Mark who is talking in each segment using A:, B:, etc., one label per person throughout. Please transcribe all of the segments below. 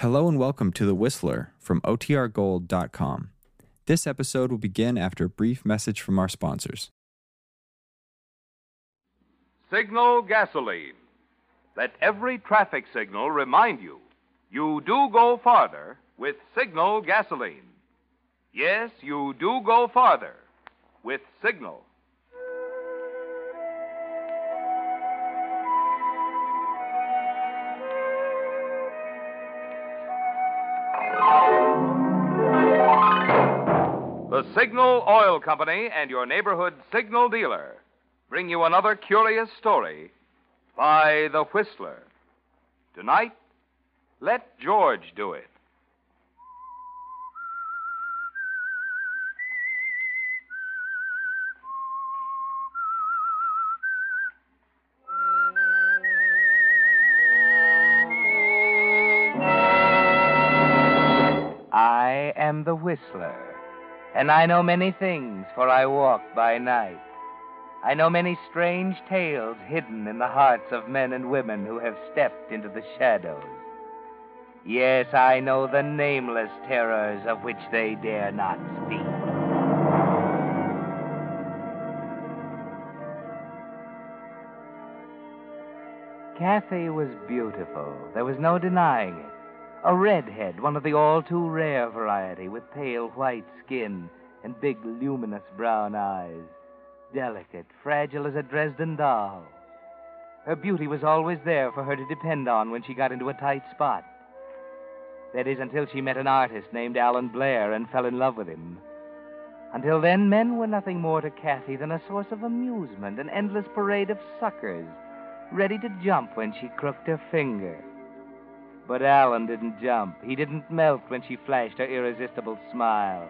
A: Hello and welcome to The Whistler from OTRGold.com. This episode will begin after a brief message from our sponsors.
B: Signal gasoline. Let every traffic signal remind you you do go farther with Signal gasoline. Yes, you do go farther with Signal. Signal Oil Company and your neighborhood signal dealer bring you another curious story by The Whistler. Tonight, let George do it.
C: I am the Whistler, and I know many things, for I walk by night. I know many strange tales hidden in the hearts of men and women who have stepped into the shadows. Yes, I know the nameless terrors of which they dare not speak. Kathy was beautiful. There was no denying it. A redhead, one of the all too rare variety, with pale white skin and big, luminous brown eyes. Delicate, fragile as a Dresden doll. Her beauty was always there for her to depend on when she got into a tight spot. That is, until she met an artist named Alan Blair and fell in love with him. Until then, men were nothing more to Kathy than a source of amusement, an endless parade of suckers, ready to jump when she crooked her finger. But Alan didn't jump. He didn't melt when she flashed her irresistible smile.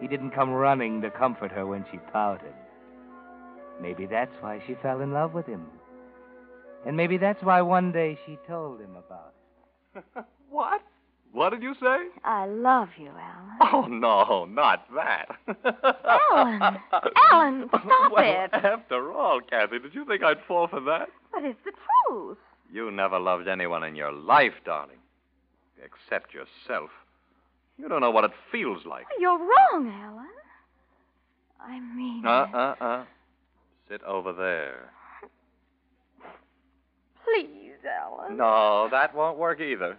C: He didn't come running to comfort her when she pouted. Maybe that's why she fell in love with him. And maybe that's why one day she told him about it.
B: What? What did you say?
D: I love you, Alan.
B: Oh, no, not that.
D: Alan! Alan, stop
B: well,
D: it.
B: After all, Kathy, did you think I'd fall for that?
D: But it's the truth.
B: You never loved anyone in your life, darling. Except yourself. You don't know what it feels like.
D: You're wrong, Alan. I mean.
B: Uh uh uh. Sit over there.
D: Please, Alan.
B: No, that won't work either.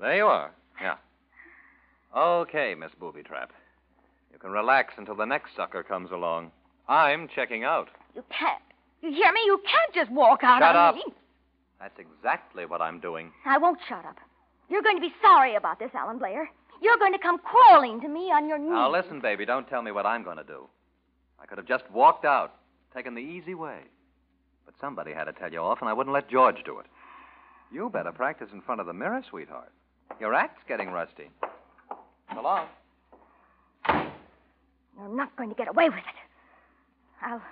B: There you are. Yeah. Okay, Miss Booby Trap. You can relax until the next sucker comes along. I'm checking out.
D: You can't. You hear me? You can't just walk out
B: Shut
D: on
B: up.
D: me.
B: That's exactly what I'm doing.
D: I won't shut up. You're going to be sorry about this, Alan Blair. You're going to come crawling to me on your knees.
B: Now, listen, baby, don't tell me what I'm going to do. I could have just walked out, taken the easy way. But somebody had to tell you off, and I wouldn't let George do it. You better practice in front of the mirror, sweetheart. Your act's getting rusty. So long.
D: You're not going to get away with it. I'll.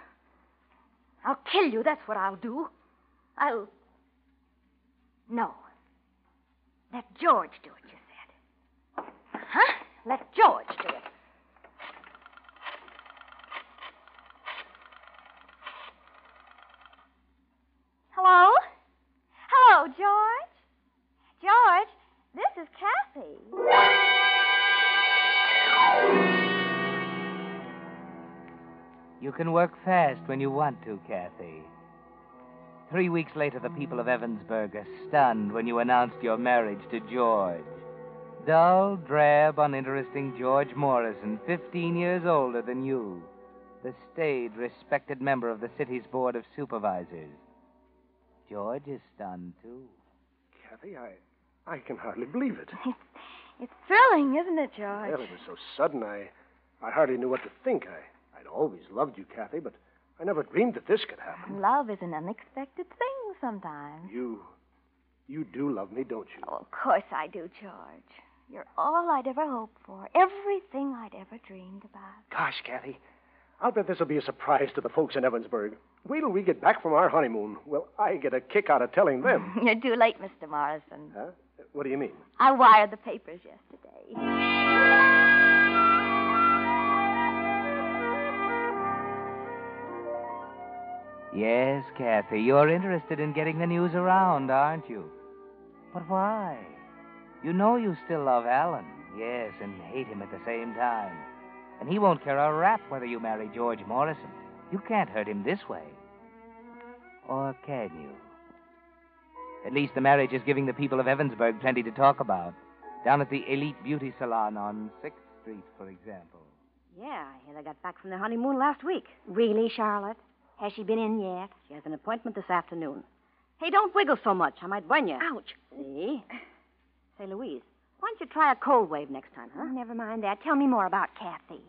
D: I'll kill you, that's what I'll do. I'll. No. Let George do it, you said. Huh? Let George do it. Hello? Hello, George? George, this is Kathy.
C: You can work fast when you want to, Kathy. Three weeks later, the people of Evansburg are stunned when you announced your marriage to George. Dull, drab, uninteresting George Morrison, 15 years older than you. The staid, respected member of the city's Board of Supervisors. George is stunned, too.
E: Kathy, I, I can hardly believe it.
D: It's, it's thrilling, isn't it, George?
E: Well, it was so sudden, I, I hardly knew what to think. I, I'd always loved you, Kathy, but I never dreamed that this could happen.
D: Love is an unexpected thing sometimes.
E: You, you do love me, don't you?
D: Oh, of course I do, George. You're all I'd ever hoped for, everything I'd ever dreamed about.
E: Gosh, Kathy, I'll bet this will be a surprise to the folks in Evansburg. Wait till we get back from our honeymoon. Well, I get a kick out of telling them.
D: You're too late, Mr. Morrison.
E: huh? What do you mean?
D: I wired the papers yesterday.
C: Yes, Kathy, you're interested in getting the news around, aren't you? But why? You know you still love Alan, yes, and hate him at the same time. And he won't care a rap whether you marry George Morrison. You can't hurt him this way. Or can you? At least the marriage is giving the people of Evansburg plenty to talk about. Down at the Elite Beauty Salon on 6th Street, for example.
F: Yeah, I hear they got back from their honeymoon last week. Really, Charlotte? Has she been in yet? She has an appointment this afternoon. Hey, don't wiggle so much. I might burn you.
D: Ouch.
F: See? Say, Louise, why don't you try a cold wave next time, huh?
D: Never mind that. Tell me more about Kathy.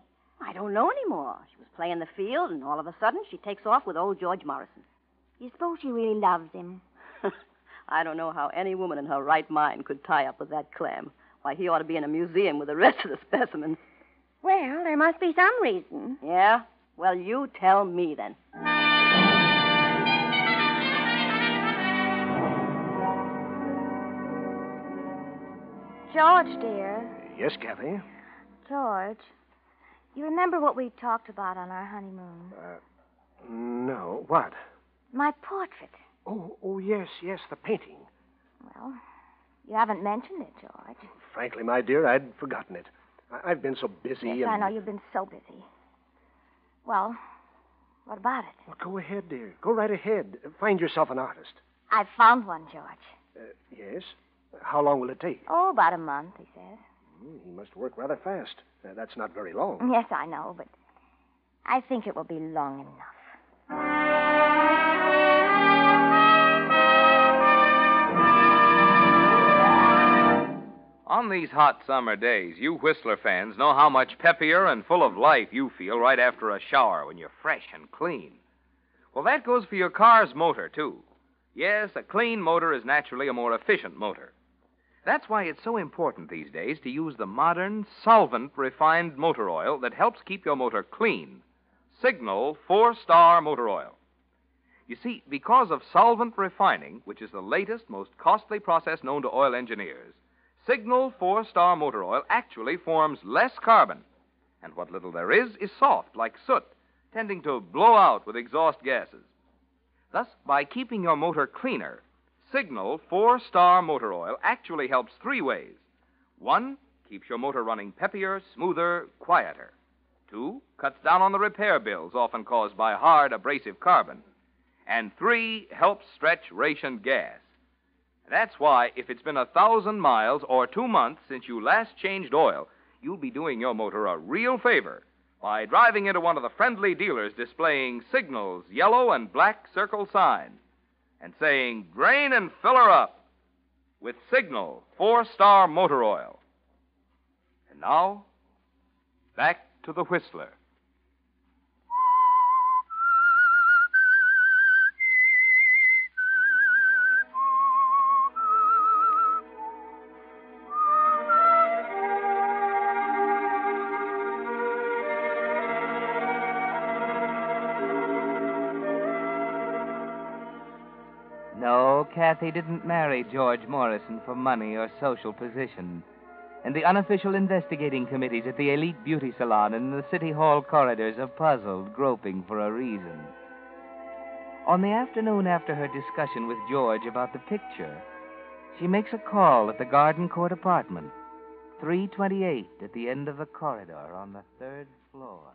F: I don't know anymore. She was playing the field, and all of a sudden she takes off with old George Morrison.
D: You suppose she really loves him?
F: I don't know how any woman in her right mind could tie up with that clam. Why, he ought to be in a museum with the rest of the specimens.
D: Well, there must be some reason.
F: Yeah? Well, you tell me then.
D: George, dear.
E: Yes, Kathy?
D: George, you remember what we talked about on our honeymoon?
E: Uh, no. What?
D: My portrait.
E: Oh, oh, yes, yes, the painting.
D: Well, you haven't mentioned it, George.
E: Frankly, my dear, I'd forgotten it. I- I've been so busy.
D: Yes,
E: and...
D: I know you've been so busy. Well, what about it?
E: Well, go ahead, dear. Go right ahead. Find yourself an artist.
D: I've found one, George.
E: Uh, yes? How long will it take?
D: Oh, about a month, he says.
E: Hmm, He must work rather fast. Uh, that's not very long.
D: Yes, I know, but I think it will be long enough.
G: On these hot summer days, you Whistler fans know how much peppier and full of life you feel right after a shower when you're fresh and clean. Well, that goes for your car's motor, too. Yes, a clean motor is naturally a more efficient motor. That's why it's so important these days to use the modern, solvent refined motor oil that helps keep your motor clean. Signal four star motor oil. You see, because of solvent refining, which is the latest, most costly process known to oil engineers, Signal four star motor oil actually forms less carbon. And what little there is is soft, like soot, tending to blow out with exhaust gases. Thus, by keeping your motor cleaner, Signal four star motor oil actually helps three ways. One, keeps your motor running peppier, smoother, quieter. Two, cuts down on the repair bills often caused by hard, abrasive carbon. And three, helps stretch rationed gas. That's why, if it's been a thousand miles or two months since you last changed oil, you'll be doing your motor a real favor by driving into one of the friendly dealers displaying Signal's yellow and black circle sign and saying, Drain and fill her up with Signal four star motor oil. And now, back to the Whistler.
C: Kathy didn't marry George Morrison for money or social position. And the unofficial investigating committees at the elite beauty salon and the city hall corridors are puzzled, groping for a reason. On the afternoon after her discussion with George about the picture, she makes a call at the Garden Court apartment, 328 at the end of the corridor on the third floor.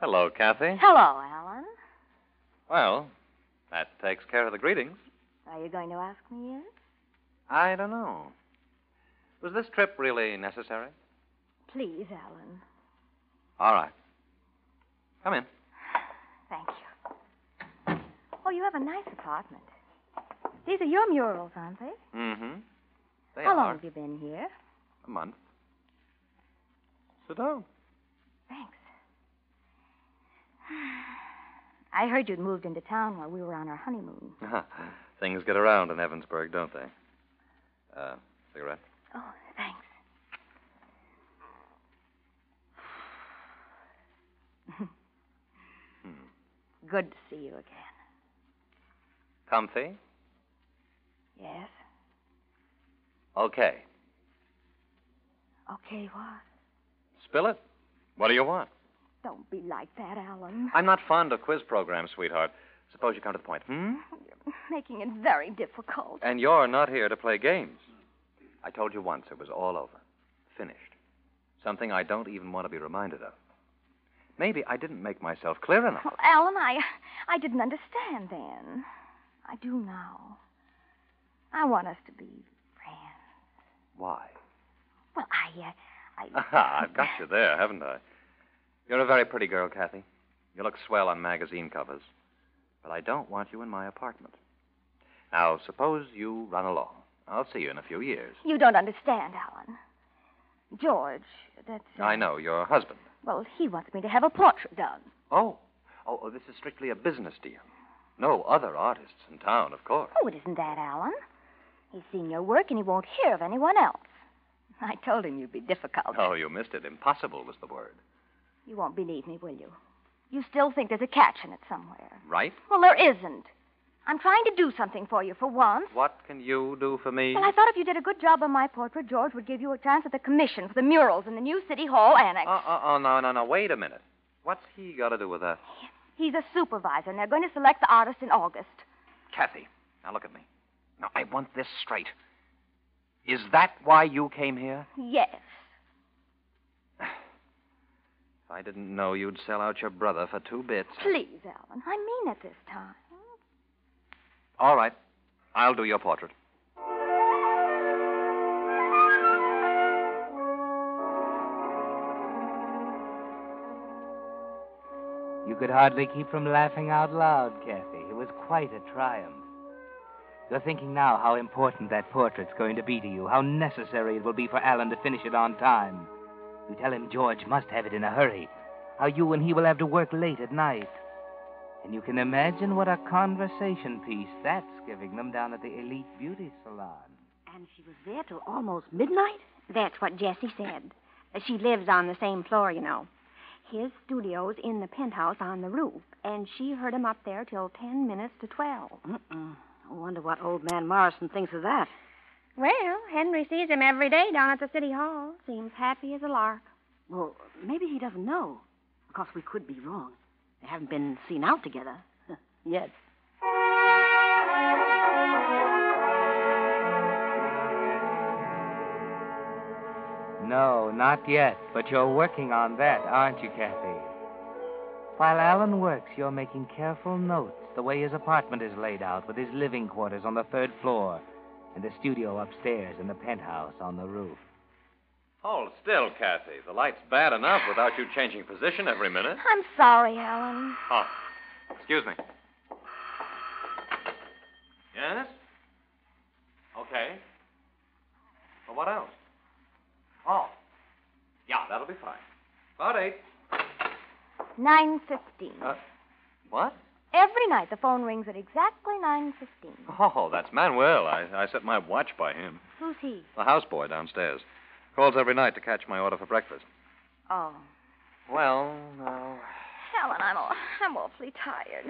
B: Hello, Kathy.
D: Hello, Alan.
B: Well, that takes care of the greetings.
D: Are you going to ask me in?
B: I don't know. Was this trip really necessary?
D: Please, Alan.
B: All right. Come in.
D: Thank you. Oh, you have a nice apartment. These are your murals, aren't they?
B: Mm-hmm. They
D: How long have you been here?
B: A month. Sit down.
D: I heard you'd moved into town while we were on our honeymoon.
B: Things get around in Evansburg, don't they? Uh, cigarette?
D: Oh, thanks. Good to see you again.
B: Comfy?
D: Yes?
B: Okay.
D: Okay, what?
B: Spill it. What do you want?
D: Don't be like that, Alan.
B: I'm not fond of quiz programs, sweetheart. Suppose you come to the point. Hmm?
D: You're making it very difficult.
B: And you're not here to play games. I told you once it was all over. Finished. Something I don't even want to be reminded of. Maybe I didn't make myself clear enough.
D: Well, Alan, I I didn't understand then. I do now. I want us to be friends.
B: Why?
D: Well, I uh, I
B: I've got you there, haven't I? You're a very pretty girl, Kathy. You look swell on magazine covers. But I don't want you in my apartment. Now, suppose you run along. I'll see you in a few years.
D: You don't understand, Alan. George, that's uh,
B: I know, your husband.
D: Well, he wants me to have a portrait done.
B: Oh. oh. Oh, this is strictly a business deal. No other artists in town, of course.
D: Oh, it isn't that, Alan. He's seen your work and he won't hear of anyone else. I told him you'd be difficult.
B: Oh, you missed it. Impossible was the word.
D: You won't believe me, will you? You still think there's a catch in it somewhere.
B: Right?
D: Well, there isn't. I'm trying to do something for you for once.
B: What can you do for me?
D: Well, I thought if you did a good job on my portrait, George would give you a chance at the commission for the murals in the new City Hall annex.
B: Oh, oh, oh, no, no, no. Wait a minute. What's he got to do with that?
D: He's a supervisor, and they're going to select the artist in August.
B: Kathy, now look at me. Now, I want this straight. Is that why you came here?
D: Yes.
B: If I didn't know you'd sell out your brother for two bits.
D: Please, Alan. I mean it this time.
B: All right. I'll do your portrait.
C: You could hardly keep from laughing out loud, Kathy. It was quite a triumph. You're thinking now how important that portrait's going to be to you, how necessary it will be for Alan to finish it on time. You tell him George must have it in a hurry, how you and he will have to work late at night. And you can imagine what a conversation piece that's giving them down at the Elite Beauty Salon.
F: And she was there till almost midnight? That's what Jessie said. She lives on the same floor, you know. His studio's in the penthouse on the roof, and she heard him up there till ten minutes to twelve.
H: Mm-mm. I wonder what old man Morrison thinks of that.
F: Well, Henry sees him every day down at the city hall. Seems happy as a lark.
H: Well, maybe he doesn't know. Of course, we could be wrong. They haven't been seen out together yet.
C: No, not yet, but you're working on that, aren't you, Kathy? While Alan works, you're making careful notes the way his apartment is laid out, with his living quarters on the third floor and the studio upstairs and the penthouse on the roof.
B: Hold still, Kathy. The light's bad enough without you changing position every minute.
D: I'm sorry, Alan.
B: Oh, excuse me. Yes? Okay. Well, what else? Oh. Yeah, that'll be fine. About eight.
D: 9.15.
B: Uh, what?
D: Every night the phone rings at exactly 9.15.
B: Oh, that's Manuel. I, I set my watch by him.
D: Who's he?
B: The houseboy downstairs. Calls every night to catch my order for breakfast.
D: Oh.
B: Well, now.
D: Alan, I'm, aw- I'm awfully tired.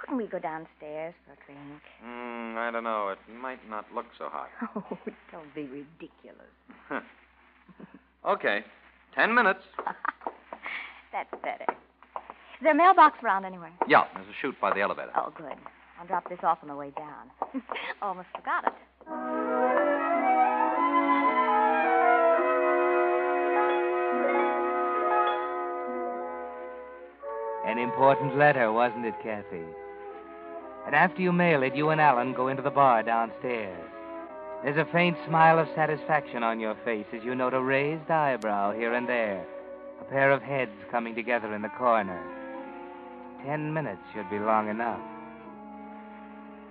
D: Couldn't we go downstairs for a drink?
B: Mm, I don't know. It might not look so hot.
D: Oh, don't be ridiculous.
B: Okay. Ten minutes.
D: That's better. Is there a mailbox around anywhere?
B: Yeah, there's a chute by the elevator.
D: Oh, good. I'll drop this off on the way down. Almost forgot it.
C: An important letter, wasn't it, Kathy? And after you mail it, you and Alan go into the bar downstairs. There's a faint smile of satisfaction on your face as you note a raised eyebrow here and there, a pair of heads coming together in the corner. Ten minutes should be long enough.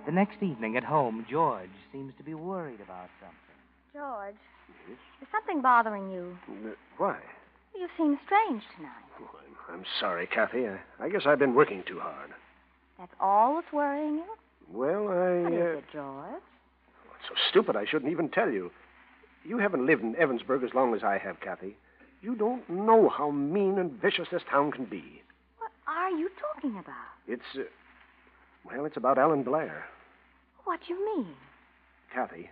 C: The next evening at home, George seems to be worried about something.
D: George, is something bothering you?
E: Uh, Why?
D: You seem strange tonight.
E: Oh, I'm, I'm sorry, Kathy. I, I guess I've been working too hard.
D: That's all that's worrying you?
E: Well, I.
D: What
E: uh,
D: is it, George?
E: It's so stupid I shouldn't even tell you. You haven't lived in Evansburg as long as I have, Kathy. You don't know how mean and vicious this town can be.
D: Are you talking about?
E: It's, uh, well, it's about Alan Blair.
D: What do you mean?
E: Kathy,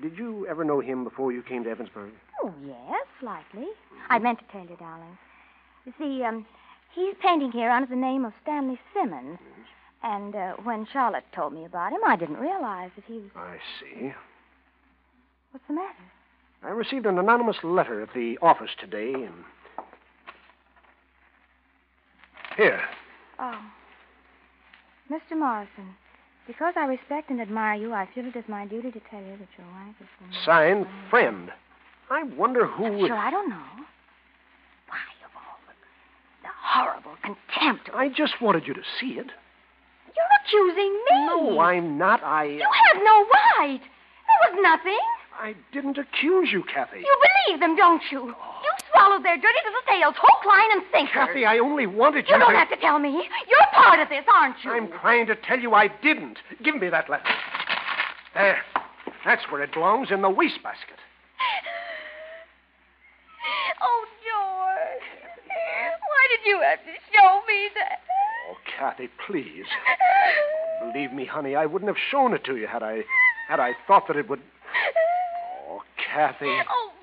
E: did you ever know him before you came to Evansburg?
D: Oh, yes, slightly. I meant to tell you, darling. You see, um, he's painting here under the name of Stanley Simmons. And uh, when Charlotte told me about him, I didn't realize that he was.
E: I see.
D: What's the matter?
E: I received an anonymous letter at the office today, and. Here.
D: Oh. Mr. Morrison, because I respect and admire you, I feel it is my duty to tell you that your wife is. the-
E: Signed, friend. I wonder who.
D: Sure, I don't know. Why, of all the, the horrible contempt.
E: I just wanted you to see it.
D: You're accusing me.
E: No, I'm not. I.
D: Uh, you have no right. There was nothing.
E: I didn't accuse you, Kathy.
D: You believe them, don't you? Oh. You swallowed their dirty little tales, hook, line, and sinker.
E: Kathy, I only wanted you,
D: You don't have to tell me. You're part of this, aren't you?
E: I'm trying to tell you I didn't. Give me that letter. There. That's where it belongs, in the wastebasket.
D: Oh, George. Why did you have to show me that?
E: Oh, Kathy, please. Believe me, honey, I wouldn't have shown it to you had I had I thought that it would. Oh, Kathy.
D: Oh, please. Leave me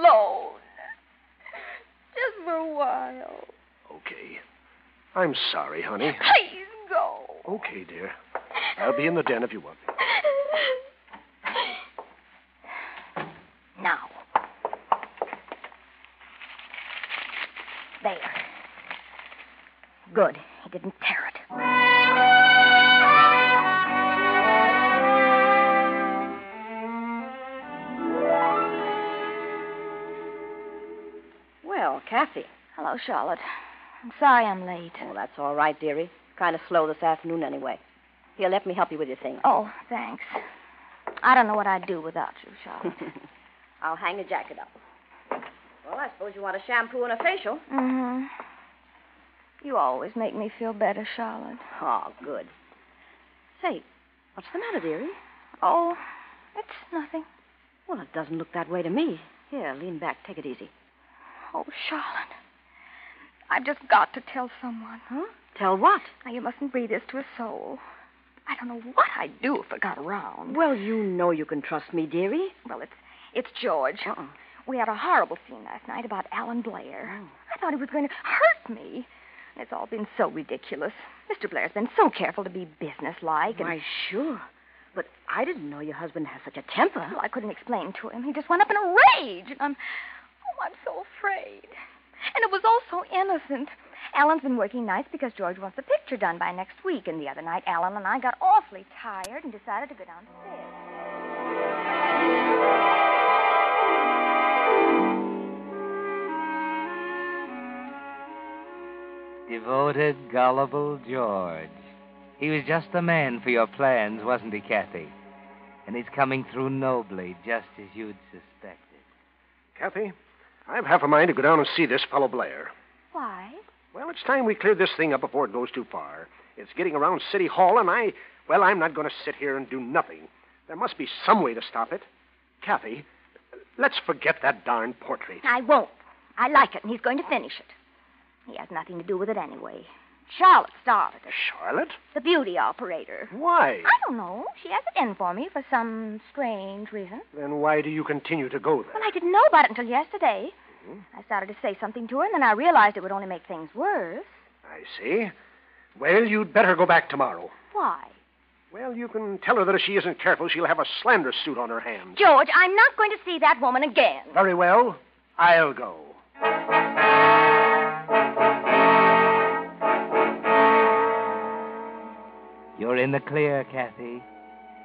D: alone. Just for a while.
E: Okay. I'm sorry, honey.
D: Please go.
E: Okay, dear. I'll be in the den if you want me.
D: Now. There. Good. He didn't tear
H: Well, Kathy.
D: Hello, Charlotte. I'm sorry I'm late.
H: Oh, that's all right, dearie. Kind of slow this afternoon anyway. Here, let me help you with your things.
D: Oh, thanks. I don't know what I'd do without you, Charlotte.
H: I'll hang the jacket up. Well, I suppose you want a shampoo and a facial.
D: mm-hmm. You always make me feel better, Charlotte.
H: Oh, good. Say, what's the matter, dearie?
D: Oh, it's nothing.
H: Well, it doesn't look that way to me. Here, lean back. Take it easy.
D: Oh, Charlotte. I've just got to tell someone.
H: Huh? Tell what?
D: Now, you mustn't breathe this to a soul. I don't know what I'd do if it got around.
H: Well, you know you can trust me, dearie.
D: Well, it's it's George.
H: Uh-uh.
D: We had a horrible scene last night about Alan Blair.
H: Oh.
D: I thought he was going to hurt me. It's all been so ridiculous. Mr. Blair's been so careful to be businesslike. And,
H: Why, sure. But I didn't know your husband has such a temper.
D: well, I couldn't explain to him. He just went up in a rage. And I'm, I'm so afraid. And it was all so innocent. Alan's been working nights because George wants the picture done by next week. And the other night, Alan and I got awfully tired and decided to go downstairs.
C: Devoted, gullible George. He was just the man for your plans, wasn't he, Kathy? And he's coming through nobly, just as you'd suspected.
E: Kathy, I've half a mind to go down and see this fellow Blair.
D: Why?
E: Well, it's time we cleared this thing up before it goes too far. It's getting around City Hall, and I, well, I'm not going to sit here and do nothing. There must be some way to stop it. Kathy, let's forget that darn portrait.
D: I won't. I like it, and he's going to finish it. He has nothing to do with it anyway. Charlotte started it.
E: Charlotte?
D: The beauty operator.
E: Why?
D: I don't know. She has it in for me for some strange reason.
E: Then why do you continue to go there?
D: Well, I didn't know about it until yesterday. Mm-hmm. I started to say something to her, and then I realized it would only make things worse.
E: I see. Well, you'd better go back tomorrow.
D: Why?
E: Well, you can tell her that if she isn't careful, she'll have a slander suit on her hands.
D: George, I'm not going to see that woman again.
E: Very well. I'll go.
C: You're in the clear, Kathy.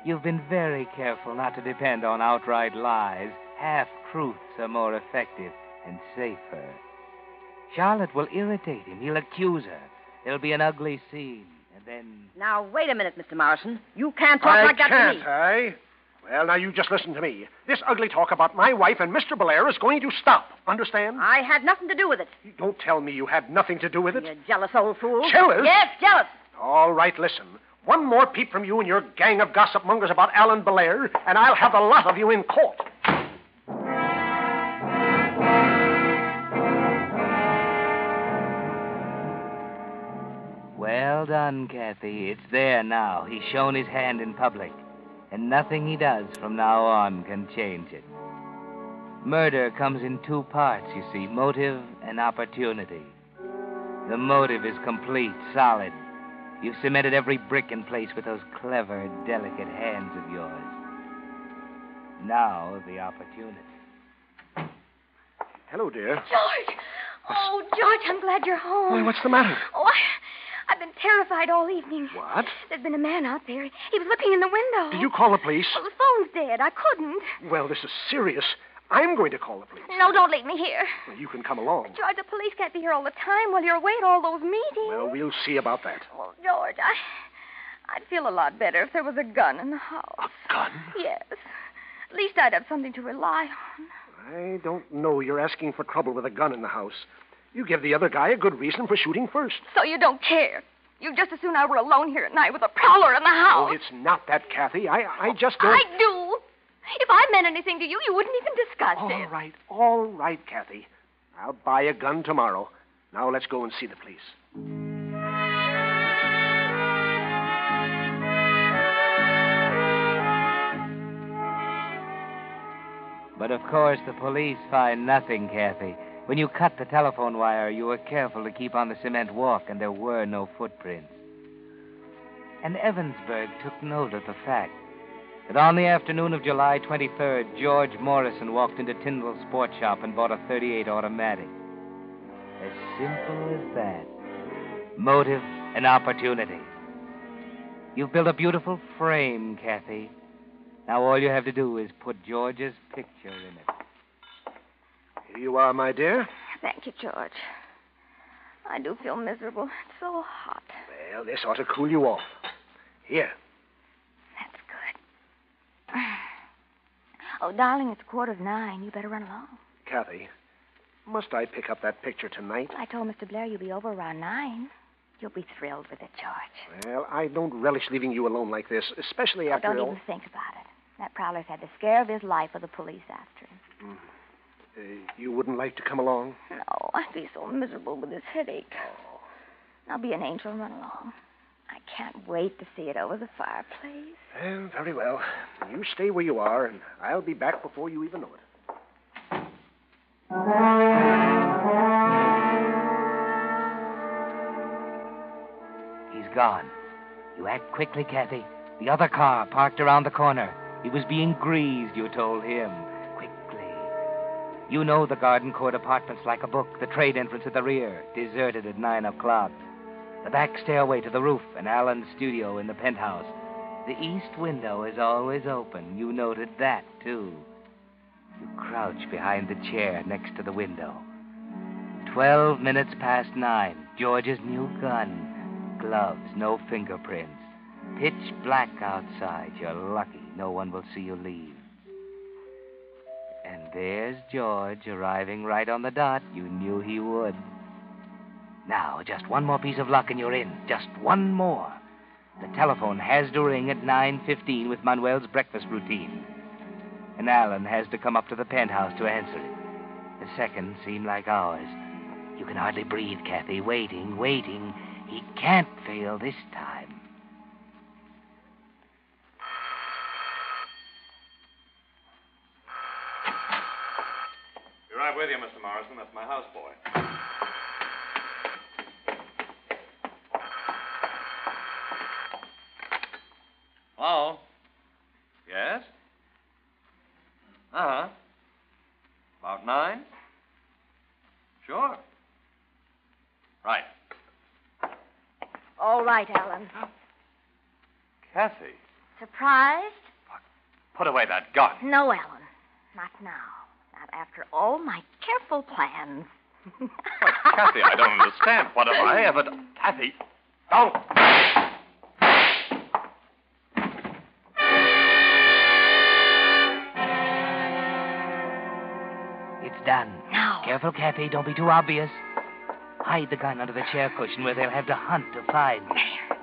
C: You've been very careful not to depend on outright lies. Half truths are more effective and safer. Charlotte will irritate him. He'll accuse her. There'll be an ugly scene. And then.
H: Now, wait a minute, Mr. Morrison. You can't talk
E: I
H: like that
E: can't,
H: to me.
E: I? Well, now you just listen to me. This ugly talk about my wife and Mr. Blair is going to stop. Understand?
H: I had nothing to do with it.
E: Don't tell me you had nothing to do with it.
H: You jealous old fool.
E: Jealous?
H: Yes, jealous.
E: All right, listen. One more peep from you and your gang of gossip mongers about Alan Blair, and I'll have the lot of you in court.
C: Well done, Kathy. It's there now. He's shown his hand in public. And nothing he does from now on can change it. Murder comes in two parts, you see motive and opportunity. The motive is complete, solid. You've cemented every brick in place with those clever, delicate hands of yours. Now, the opportunity.
E: Hello, dear.
D: George! Oh, George, I'm glad you're home.
E: Why, what's the matter?
D: Oh, I, I've been terrified all evening.
E: What?
D: There's been a man out there. He was looking in the window.
E: Did you call the police?
D: Well, the phone's dead. I couldn't.
E: Well, this is serious. I'm going to call the police.
D: No, don't leave me here.
E: Well, you can come along.
D: George, the police can't be here all the time while you're away at all those meetings.
E: Well, we'll see about that.
D: Oh, George, I, I'd feel a lot better if there was a gun in the house.
E: A gun?
D: Yes. At least I'd have something to rely on.
E: I don't know. You're asking for trouble with a gun in the house. You give the other guy a good reason for shooting first.
D: So you don't care. You'd just as soon I were alone here at night with a prowler in the house.
E: Oh, it's not that, Kathy. I, I just don't.
D: I do. If I meant anything to you, you wouldn't even discuss
E: All
D: it.
E: All right, all right, Kathy. I'll buy a gun tomorrow. Now let's go and see the police.
C: But of course, the police find nothing, Kathy. When you cut the telephone wire, you were careful to keep on the cement walk, and there were no footprints. And Evansburg took note of the fact that on the afternoon of July 23rd, George Morrison walked into Tyndall's Sport Shop and bought a 38 automatic. As simple as that. Motive and opportunity. You've built a beautiful frame, Kathy. Now all you have to do is put George's picture in it.
E: Here you are, my dear.
D: Thank you, George. I do feel miserable. It's so hot.
E: Well, this ought to cool you off. Here.
D: Oh, darling, it's quarter of nine. You better run along.
E: Kathy, must I pick up that picture tonight?
D: I told Mr. Blair you'll be over around nine. You'll be thrilled with it, George.
E: Well, I don't relish leaving you alone like this, especially
D: Oh,
E: after
D: don't
E: all.
D: even think about it. That prowler's had the scare of his life with the police after him.
E: Uh, you wouldn't like to come along?
D: No, I'd be so miserable with this headache. I'll be an angel and run along. I can't wait to see it over the fireplace.
E: Well, very well. You stay where you are, and I'll be back before you even know it.
C: He's gone. You act quickly, Kathy. The other car parked around the corner. He was being greased, you told him. Quickly. You know the Garden Court apartments like a book, the trade entrance at the rear, deserted at nine o'clock. The back stairway to the roof, and Alan's studio in the penthouse. The east window is always open. You noted that, too. You crouch behind the chair next to the window. Twelve minutes past nine. George's new gun. Gloves, no fingerprints. Pitch black outside. You're lucky. No one will see you leave. And there's George arriving right on the dot. You knew he would. Now, just one more piece of luck and you're in. Just one more. The telephone has to ring at 9.15 with Manuel's breakfast routine. And Alan has to come up to the penthouse to answer it. The seconds seem like hours. You can hardly breathe, Kathy. Waiting, waiting. He can't fail this time.
I: Be right with you, Mr. Morrison. That's my houseboy.
B: Hello? Yes? Uh huh. About nine? Sure. Right.
D: All right, Alan.
B: Kathy,
D: Surprised?
B: put away that gun.
D: No, Alan. Not now. Not after all my careful plans.
B: Kathy, I don't understand. What have I ever done? Kathy, don't.
C: Done.
D: Now.
C: Careful, Kathy. Don't be too obvious. Hide the gun under the chair cushion where they'll have to hunt to find you.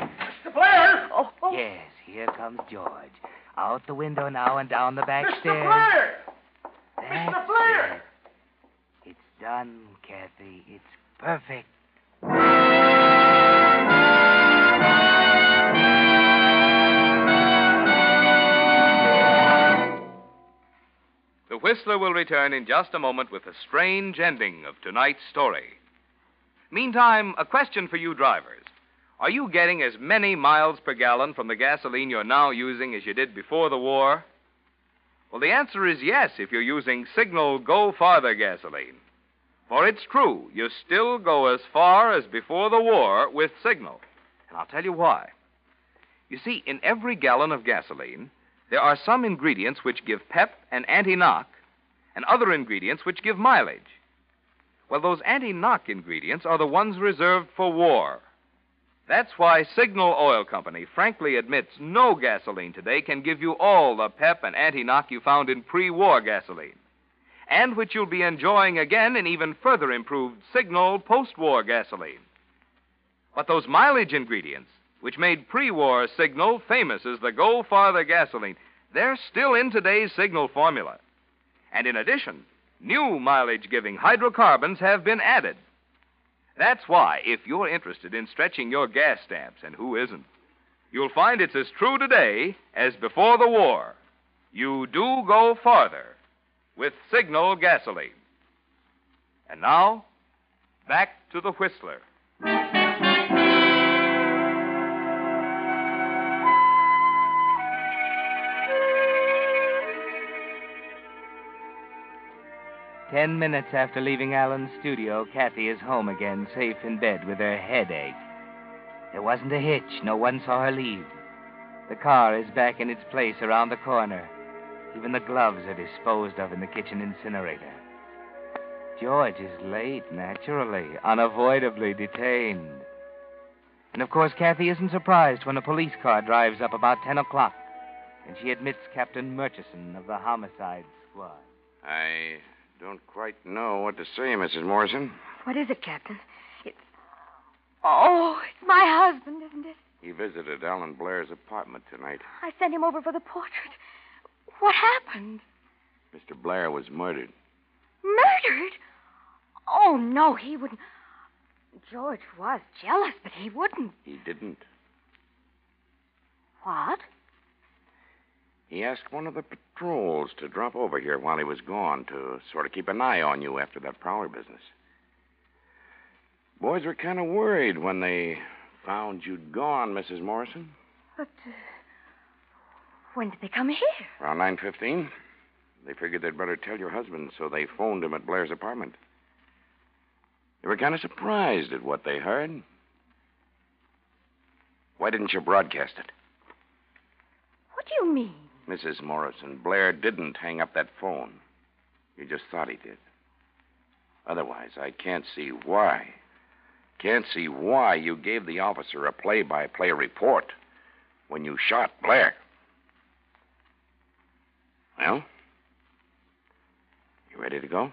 E: Mr. Blair!
D: Oh, oh.
C: Yes, here comes George. Out the window now and down the back
E: Mr.
C: stairs.
E: Blair!
C: That's
E: Mr. Blair!
C: it. It's done, Kathy. It's perfect.
G: Whistler will return in just a moment with a strange ending of tonight's story. Meantime, a question for you drivers. Are you getting as many miles per gallon from the gasoline you're now using as you did before the war? Well, the answer is yes if you're using Signal Go Farther gasoline. For it's true, you still go as far as before the war with Signal. And I'll tell you why. You see, in every gallon of gasoline, there are some ingredients which give pep and anti knock, and other ingredients which give mileage. Well, those anti knock ingredients are the ones reserved for war. That's why Signal Oil Company frankly admits no gasoline today can give you all the pep and anti knock you found in pre war gasoline, and which you'll be enjoying again in even further improved Signal post war gasoline. But those mileage ingredients, which made pre war Signal famous as the Go Farther gasoline, they're still in today's Signal formula. And in addition, new mileage giving hydrocarbons have been added. That's why, if you're interested in stretching your gas stamps, and who isn't, you'll find it's as true today as before the war. You do go farther with Signal gasoline. And now, back to the Whistler.
C: Ten minutes after leaving Alan's studio, Kathy is home again, safe in bed with her headache. There wasn't a hitch. No one saw her leave. The car is back in its place around the corner. Even the gloves are disposed of in the kitchen incinerator. George is late, naturally, unavoidably detained. And of course, Kathy isn't surprised when a police car drives up about 10 o'clock and she admits Captain Murchison of the homicide squad.
J: I don't quite know what to say, Mrs. Morrison.
D: What is it, Captain? It's. Oh, it's my husband, isn't it?
J: He visited Alan Blair's apartment tonight.
D: I sent him over for the portrait. What happened?
J: Mr. Blair was murdered.
D: Murdered? Oh, no, he wouldn't. George was jealous, but he wouldn't.
J: He didn't.
D: What?
J: He asked one of the patrols to drop over here while he was gone to sort of keep an eye on you after that prowler business. Boys were kind of worried when they found you'd gone, Mrs. Morrison.
D: But uh, when did they come here?
J: Around 9.15. They figured they'd better tell your husband, so they phoned him at Blair's apartment. They were kind of surprised at what they heard. Why didn't you broadcast it?
D: What do you mean?
J: Mrs. Morrison, Blair didn't hang up that phone. You just thought he did. Otherwise, I can't see why. Can't see why you gave the officer a play by play report when you shot Blair. Well? You ready to go?